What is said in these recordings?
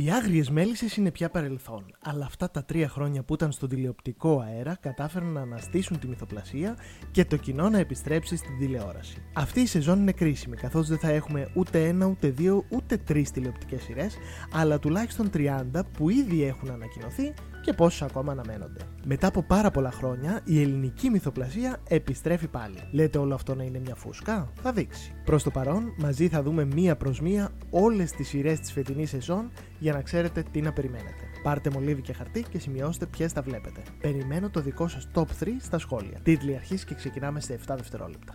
Οι άγριες μέλισσες είναι πια παρελθόν, αλλά αυτά τα τρία χρόνια που ήταν στον τηλεοπτικό αέρα κατάφεραν να αναστήσουν τη μυθοπλασία και το κοινό να επιστρέψει στην τηλεόραση. Αυτή η σεζόν είναι κρίσιμη, καθώς δεν θα έχουμε ούτε ένα, ούτε δύο, ούτε τρεις τηλεοπτικές σειρές, αλλά τουλάχιστον 30 που ήδη έχουν ανακοινωθεί και πόσε ακόμα αναμένονται. Μετά από πάρα πολλά χρόνια, η ελληνική μυθοπλασία επιστρέφει πάλι. Λέτε όλο αυτό να είναι μια φούσκα; Θα δείξει. Προς το παρόν, μαζί θα δούμε μία προς μία όλες τις σειρές της φετινής σεζόν για να ξέρετε τι να περιμένετε. Πάρτε μολύβι και χαρτί και σημειώστε ποιες θα βλέπετε. Περιμένω το δικό σας top 3 στα σχόλια. Τίτλοι αρχής και ξεκινάμε σε 7 δευτερόλεπτα.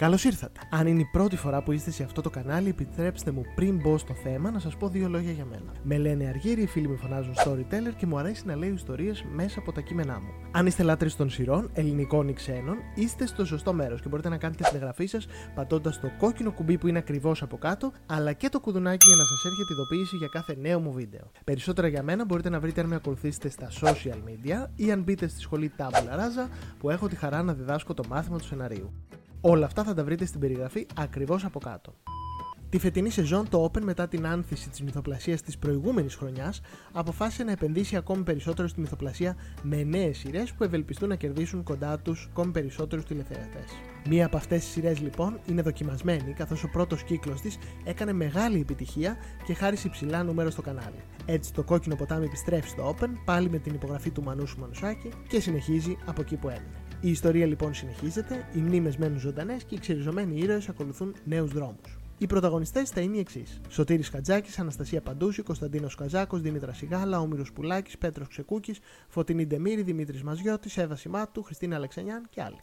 Καλώς ήρθατε. Αν είναι η πρώτη φορά που είστε σε αυτό το κανάλι, επιτρέψτε μου πριν μπω στο θέμα να σας πω δύο λόγια για μένα. Με λένε Αργύρι, οι φίλοι με φωνάζουν storyteller και μου αρέσει να λέω ιστορίες μέσα από τα κείμενά μου. Αν είστε λάτρε των σειρών, ελληνικών ή ξένων, είστε στο σωστό μέρος και μπορείτε να κάνετε την εγγραφή σας πατώντας το κόκκινο κουμπί που είναι ακριβώς από κάτω, αλλά και το κουδουνάκι για να σας έρχεται ειδοποίηση για κάθε νέο μου βίντεο. Περισσότερα για μένα μπορείτε να βρείτε αν με ακολουθήσετε στα social media ή αν μπείτε στη σχολή Tabula Raza που έχω τη χαρά να διδάσκω το μάθημα του σεναρίου. Όλα αυτά θα τα βρείτε στην περιγραφή ακριβώς από κάτω. Τη φετινή σεζόν το Open μετά την άνθηση της μυθοπλασίας της προηγούμενης χρονιάς αποφάσισε να επενδύσει ακόμη περισσότερο στη μυθοπλασία με νέες σειρές που ευελπιστούν να κερδίσουν κοντά τους ακόμη περισσότερους τηλεθεατές. Μία από αυτές τις σειρές λοιπόν είναι δοκιμασμένη καθώς ο πρώτος κύκλος της έκανε μεγάλη επιτυχία και χάρισε υψηλά νούμερο στο κανάλι. Έτσι το κόκκινο ποτάμι επιστρέφει στο Open πάλι με την υπογραφή του Μανούσου Μανουσάκη και συνεχίζει από εκεί που έμεινε. Η ιστορία λοιπόν συνεχίζεται, οι μνήμες μένουν ζωντανές και οι ξεριζωμένοι ήρωες ακολουθούν νέους δρόμους. Οι πρωταγωνιστές θα είναι οι εξής: Σωτήρης Χατζάκης, Αναστασία Παντούση, Κωνσταντίνος Καζάκος, Δήμητρα Σιγάλα, Όμηρος Πουλάκης, Πέτρος Ξεκούκης, Φωτεινή Ντεμίρη, Δημήτρης Μαζιώτης, Εύα Σιμάτου, Χριστίνα Αλεξανιάν και άλλοι.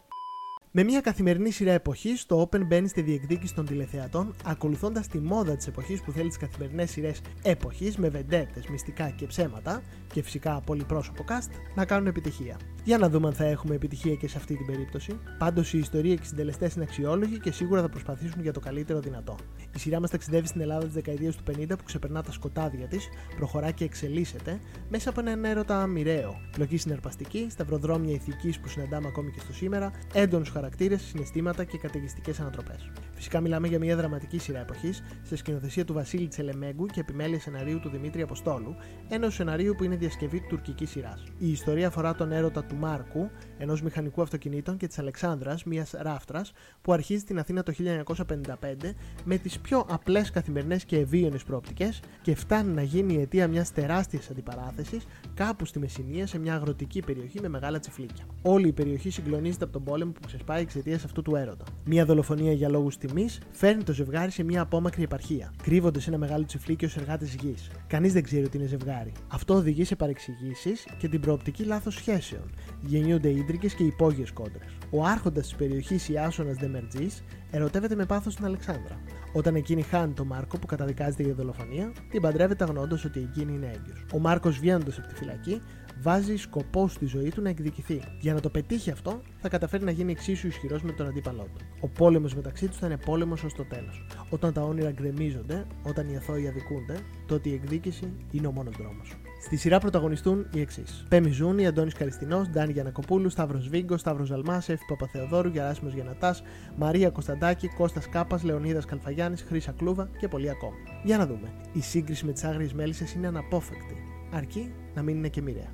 Με μια καθημερινή σειρά εποχής, το Open μπαίνει στη διεκδίκηση των τηλεθεατών, ακολουθώντας τη μόδα της εποχής που θέλει τις καθημερινές σειρές εποχής με βεντέτε, μυστικά και ψέματα, και φυσικά πολυπρόσωπο cast, να κάνουν επιτυχία. Για να δούμε αν θα έχουμε επιτυχία και σε αυτή την περίπτωση. Πάντως η ιστορία και οι συντελεστέ είναι αξιόλογοι και σίγουρα θα προσπαθήσουν για το καλύτερο δυνατό. Η σειρά μας ταξιδεύει στην Ελλάδα της δεκαετίας του 50 που ξεπερνά τα σκοτάδια της, προχωρά και εξελίσσεται μέσα από έναν έρωτα μοιραίο. Πλοκή συναρπαστική, σταυροδρόμια ηθικής που συναντάμε ακόμη και στο σήμερα, έντονους χαρακτήρες, συναισθήματα και καταιγιστικές ανατροπές. Φυσικά μιλάμε για μια δραματική σειρά εποχής, σε σκηνοθεσία του Βασίλη Τσελεμέγκου και επιμέλεια σεναρίου του Δημήτρη Αποστόλου, ενός σεναρίου που είναι διασκευή τουρκικής σειράς. Η ιστορία αφορά τον έρωτα του Μάρκου, ενός μηχανικού αυτοκινήτων και της Αλεξάνδρας, μιας ράφτρας, που αρχίζει στην Αθήνα το 1955 με τις πιο απλές καθημερινές και ευίωνε προοπτικές και φτάνει να γίνει η αιτία μιας τεράστιας αντιπαράθεσης κάπου στη Μεσσηνία σε μια αγροτική περιοχή με μεγάλα τσιφλίκια. Όλη η περιοχή συγκλονίζεται από τον πόλεμο που ξεσπάει εξαιτίας αυτού του έρωτα. Μια δολοφονία για λόγους τιμής φέρνει το ζευγάρι σε μια απόμακρη επαρχία. Κρύβονται σε ένα μεγάλο τσιφλίκιο ως εργάτε γης. Κανείς δεν ξέρει ότι είναι ζευγάρι. Αυτό οδηγεί σε παρεξηγήσεις και την προοπτική λάθος σχέσεων. Γεννιούνται ίντρικε και υπόγειες κόντρες. Ο άρχοντας της περιοχής Ιάσονα Δεμερτζής ερωτεύεται με πάθος την Αλεξάνδρα. Όταν εκείνη χάνει τον Μάρκο που καταδικάζεται για δολοφονία, την παντρεύεται αγνώντας ότι εκείνη είναι έγκυος. Ο Μάρκος βγαίνοντας από τη φυλακή βάζει σκοπό στη ζωή του να εκδικηθεί. Για να το πετύχει αυτό, θα καταφέρει να γίνει εξίσου ισχυρός με τον αντίπαλό του. Ο πόλεμος μεταξύ τους θα είναι πόλεμος ως το τέλος. Όταν τα όνειρα γκρεμίζονται, όταν οι αθώοι αδικούνται, τότε η εκδίκηση είναι ο μόνος δρόμος. Στη σειρά πρωταγωνιστούν οι εξής: Πέμι Ζούνη, Αντώνης Καριστινό, Ντάνι Γιανακοπούλου, Σταύρος Βίγκος, Σταύρος Ζαλμά, Εφη Παπαθεοδόρου, Γεράσιμος Γιανατάς, Μαρία Κωνσταντάκη, Κώστας Κάπας, Λεωνίδας Καλφαγιάννης, Χρήσα Κλούβα και πολλοί ακόμη. Για να δούμε. Η σύγκριση με τις άγριες μέλισσες είναι αναπόφευκτη, αρκεί να μην είναι και μοιραία.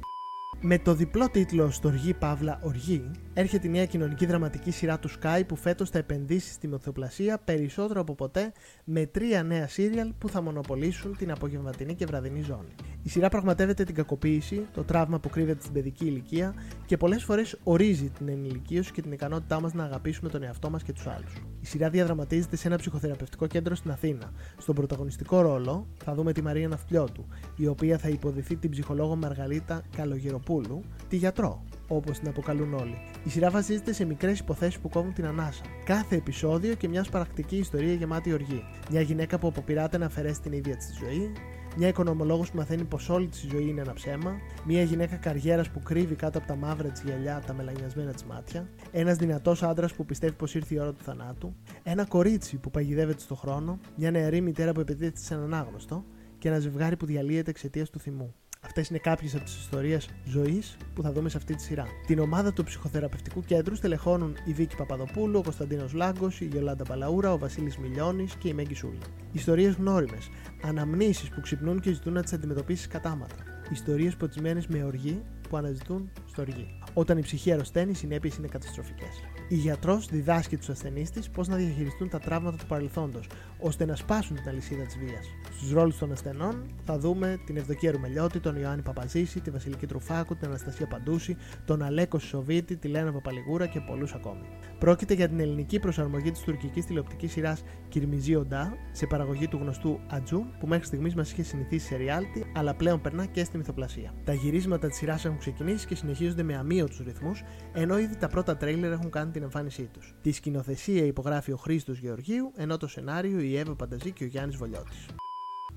Με το διπλό τίτλο Στοργή Παύλα Οργή, έρχεται η νέα κοινωνική δραματική σειρά του Sky που φέτος θα επενδύσει στη μυθοπλασία περισσότερο από ποτέ με τρία νέα σύριαλ που θα μονοπολίσουν την απογευματινή και βραδινή ζώνη. Η σειρά πραγματεύεται την κακοποίηση, το τραύμα που κρύβεται στην παιδική ηλικία και πολλές φορές ορίζει την ενηλικίωση και την ικανότητά μας να αγαπήσουμε τον εαυτό μας και τους άλλους. Η σειρά διαδραματίζεται σε ένα ψυχοθεραπευτικό κέντρο στην Αθήνα. Στον πρωταγωνιστικό ρόλο θα δούμε τη Μαρία Ναυτιώτου, η οποία θα υποδηθεί την ψυχολόγο Μαργαρίτα Καλογεροπούλου, τη γιατρό, όπως την αποκαλούν όλοι. Η σειρά βασίζεται σε μικρές υποθέσεις που κόβουν την ανάσα. Κάθε επεισόδιο και μιας σπαρακτική ιστορία γεμάτη οργή. Μια γυναίκα που αποπειράται να αφαιρέσει την ίδια της ζωή, μια οικονομολόγος που μαθαίνει πως όλη τη ζωή είναι ένα ψέμα, μια γυναίκα καριέρας που κρύβει κάτω από τα μαύρα της γυαλιά τα μελανιασμένα της μάτια, ένας δυνατός άντρας που πιστεύει πως ήρθε η ώρα του θανάτου, ένα κορίτσι που παγιδεύεται στο χρόνο, μια νεαρή μητέρα που επαιδεύεται σε έναν άγνωστο και ένα ζευγάρι που διαλύεται εξαιτίας του θυμού. Αυτές είναι κάποιες από τις ιστορίες ζωής που θα δούμε σε αυτή τη σειρά. Την ομάδα του ψυχοθεραπευτικού κέντρου στελεχώνουν η Βίκη Παπαδοπούλου, ο Κωνσταντίνος Λάγκος, η Γιολάντα Παλαούρα, ο Βασίλης Μιλιώνης και η Μέγκη Σούλη. Ιστορίες γνώριμες, αναμνήσεις που ξυπνούν και ζητούν να τις αντιμετωπίσεις κατάματα. Ιστορίες ποτισμένες με οργή που αναζητούν στοργή. Όταν η ψυχή αρρωσταίνει, οι συνέπειες είναι καταστροφικές. Η γιατρός διδάσκει τους ασθενείς της πώς να διαχειριστούν τα τραύματα του παρελθόντος, ώστε να σπάσουν την αλυσίδα της βίας. Στους ρόλους των ασθενών θα δούμε την Ευδοκία Ρουμελιώτη, τον Ιωάννη Παπαζήση, τη Βασιλική Τρουφάκου, την Αναστασία Παντούση, τον Αλέκο Σοβίτη, τη Λένα Παπαλιγούρα και πολλούς ακόμη. Πρόκειται για την ελληνική προσαρμογή της τουρκικής τηλεοπτικής σειράς Κυρμιζή Οντά σε παραγωγή του γνωστού Ατζού, που μέχρι στιγμής μας είχε συνηθίσει σε reality, αλλά πλέον περνά και στη μυθοπλασία. Τα γυρίσματα της σειράς έχουν ξεκινήσει και συνεχίζονται με αμύωτους ρυθμούς, ενώ ήδη τα πρώτα τρέιλερ έχουν κάνει την εμφάνισή τους. Τη σκηνοθεσία υπογράφει ο Χρήστος Γεωργίου, ενώ το σενάριο η Εύα Πανταζή και ο Γιάννης Βολιώτης.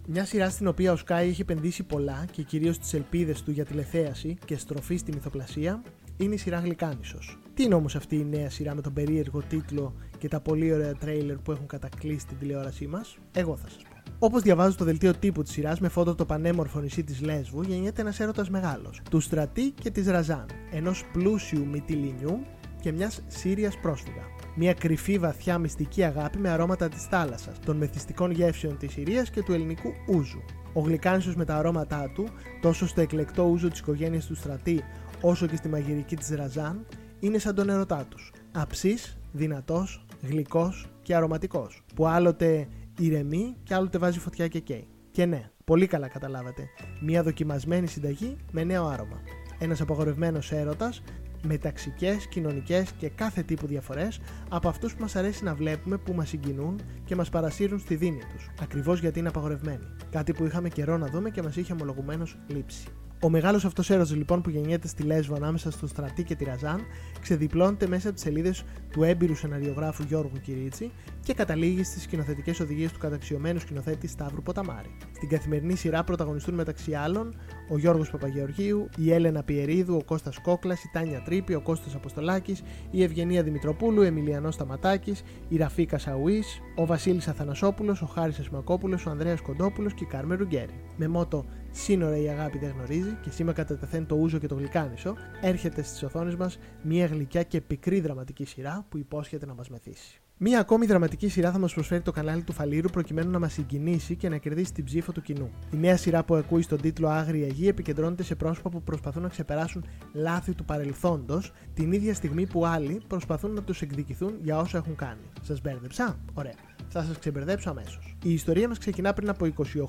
Μια σειρά στην οποία ο Σκάι έχει επενδύσει πολλά και κυρίως τις ελπίδες του για τηλεθέαση και στροφή στη μυθοπλασία είναι η σειρά Γλυκάνισο. Τι είναι όμως αυτή η νέα σειρά με τον περίεργο τίτλο και τα πολύ ωραία τρέιλερ που έχουν κατακλείσει την τηλεόρασή μας, εγώ θα σας πω. Όπως διαβάζω το δελτίο τύπου της σειράς με φώτο το πανέμορφο νησί της Λέσβου, γεννιέται ένας έρωτας μεγάλος, του Στρατή και της Ραζάν, ενός πλούσιου μυτιλινιού και μιας Σύριας πρόσφυγα. Μια κρυφή βαθιά μυστική αγάπη με αρώματα της θάλασσας, των μεθυστικών γεύσεων της Συρίας και του ελληνικού ούζου. Ο γλυκάνισος με τα αρώματά του, τόσο στο εκλεκτό ούζο της οικογένειας του Στρατή, όσο και στη μαγειρική της Ραζάν, είναι σαν τον ερωτά τους. Αψής, δυνατός, γλυκός και αρωματικός, που άλλοτε ηρεμεί και άλλοτε βάζει φωτιά και καίει. Και ναι, πολύ καλά καταλάβατε. Μια δοκιμασμένη συνταγή με νέο άρωμα. Ένας απαγορευμένος έρωτας με ταξικές, κοινωνικές και κάθε τύπου διαφορές από αυτούς που μας αρέσει να βλέπουμε που μας συγκινούν και μας παρασύρουν στη δίνη τους, ακριβώς γιατί είναι απαγορευμένοι. Κάτι που είχαμε καιρό να δούμε και μας είχε ομολογουμένως λείψει. Ο μεγάλος αυτός έρωτα λοιπόν που γεννιέται στη Λέσβο ανάμεσα στο Στρατή και τη Ραζάν ξεδιπλώνεται μέσα από τις σελίδες του έμπειρου σεναριογράφου Γιώργου Κυρίτσι και καταλήγει στις σκηνοθετικές οδηγίες του καταξιωμένου σκηνοθέτη Σταύρου Ποταμάρη. Στην καθημερινή σειρά πρωταγωνιστούν μεταξύ άλλων ο Γιώργος Παπαγεωργίου, η Έλενα Πιερίδου, ο Κώστας Κόκλας, η Τάνια Τρίπη, ο Κώστας Αποστολάκης, η Ευγενία Δημητροπούλου, ο Εμιλιανός Σταματάκης, η Ραφή Κασαουής, ο Βασίλης Αθανασόπουλος, ο Χάρης Ασμακόπουλο, ο Ανδρέας Κοντόπουλος και η Κάρμε Ρουγκέρι. Με μότο Σύνορα η αγάπη δεν γνωρίζει και σήμερα κατά τεθέν το ούζο και το γλυκάνισο, έρχεται στις οθόνες μας μια γλυκιά και πικρή δραματική σειρά που υπόσχεται να μας μεθύσει. Μία ακόμη δραματική σειρά θα μας προσφέρει το κανάλι του Φαλήρου προκειμένου να μας συγκινήσει και να κερδίσει την ψήφο του κοινού. Η νέα σειρά που ακούει στον τίτλο Άγρια Γη επικεντρώνεται σε πρόσωπα που προσπαθούν να ξεπεράσουν λάθη του παρελθόντος την ίδια στιγμή που άλλοι προσπαθούν να τους εκδικηθούν για όσα έχουν κάνει. Σας μπέρδεψα; Ωραία θα σας ξεμπερδέψω αμέσως. Η ιστορία μας ξεκινά πριν από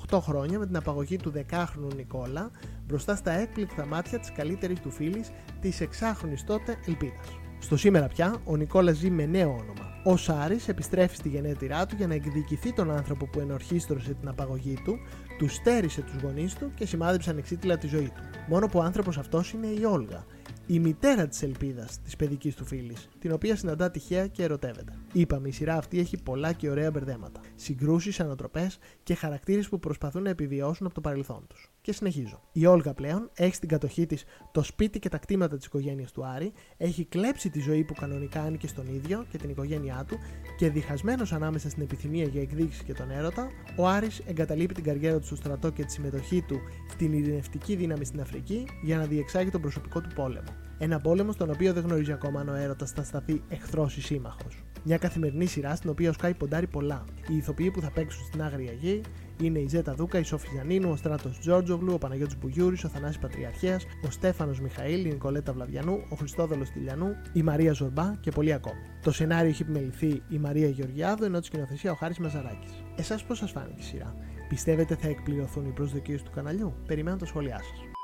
28 χρόνια με την απαγωγή του 10χρονου Νικόλα μπροστά στα έκπληκτα μάτια της καλύτερης του φίλης, της 6χρονη τότε Ελπίδας. Στο σήμερα πια, ο Νικόλας ζει με νέο όνομα. Ο Σάρης επιστρέφει στη γενέτειρά του για να εκδικηθεί τον άνθρωπο που ενορχίστρωσε την απαγωγή του, του στέρισε τους γονείς του και σημάδεψε ανεξίτηλα τη ζωή του. Μόνο που ο άνθρωπος αυτός είναι η Όλγα, η μητέρα της Ελπίδας, της παιδικής του φίλης, την οποία συναντά τυχαία και ερωτεύεται. Είπαμε, η σειρά αυτή έχει πολλά και ωραία μπερδέματα. Συγκρούσεις, ανατροπές και χαρακτήρες που προσπαθούν να επιβιώσουν από το παρελθόν τους. Και συνεχίζω. Η Όλγα πλέον έχει στην κατοχή της το σπίτι και τα κτήματα της οικογένειας του Άρη, έχει κλέψει τη ζωή που κανονικά άνοιγε στον ίδιο και την οικογένειά του και διχασμένος ανάμεσα στην επιθυμία για εκδίκηση και τον έρωτα, ο Άρης εγκαταλείπει την καριέρα του στο στρατό και τη συμμετοχή του στην ειρηνευτική δύναμη στην Αφρική για να διεξάγει τον προσωπικό του πόλεμο. Ένα πόλεμο στον οποίο δεν γνωρίζει ακόμα αν ο έρωτας θα σταθεί εχθρός ή σύμμαχος. Μια καθημερινή σειρά στην οποία ο Σκάι ποντάρει πολλά. Οι ηθοποιοί που θα παίξουν στην άγρια γη είναι η Ζέτα Δούκα, η Σόφη Γιαννίνου, ο Στράτος Τζόρτζογλου, ο Παναγιώτης Μπουγιούρης, ο Θανάσης Πατριαρχέας, ο Στέφανος Μιχαήλ, η Νικολέτα Βλαβιανού, ο Χριστόδολο Τηλιανού, η Μαρία Ζορμπά και πολλοί ακόμη. Το σενάριο έχει επιμεληθεί η Μαρία Γεωργιάδου, ενώ της σκηνοθεσία ο Χάρης Μαζαράκης. Εσάς πώς σας φάνηκε η σειρά, πιστεύετε θα εκπληρωθούν οι προσδοκίες του καναλιού, περιμένω τα σχόλιά σας.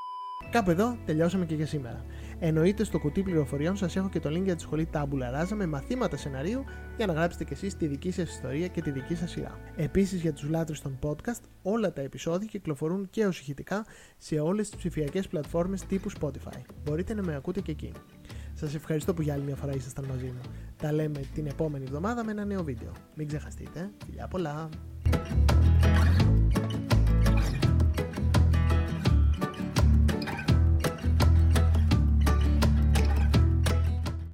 Κάπου εδώ τελειώσαμε και για σήμερα. Εννοείται στο κουτί πληροφοριών σας έχω και το link για τη σχολή Tabula Rasa με μαθήματα σεναρίου για να γράψετε κι εσείς τη δική σας ιστορία και τη δική σας σειρά. Επίσης για τους λάτρε των podcast, όλα τα επεισόδια κυκλοφορούν και ω ηχητικά σε όλες τις ψηφιακές πλατφόρμες τύπου Spotify. Μπορείτε να με ακούτε και εκεί. Σας ευχαριστώ που για άλλη μια φορά ήσασταν μαζί μου. Τα λέμε την επόμενη εβδομάδα με ένα νέο βίντεο. Μην ξεχαστείτε. Φιλιά πολλά!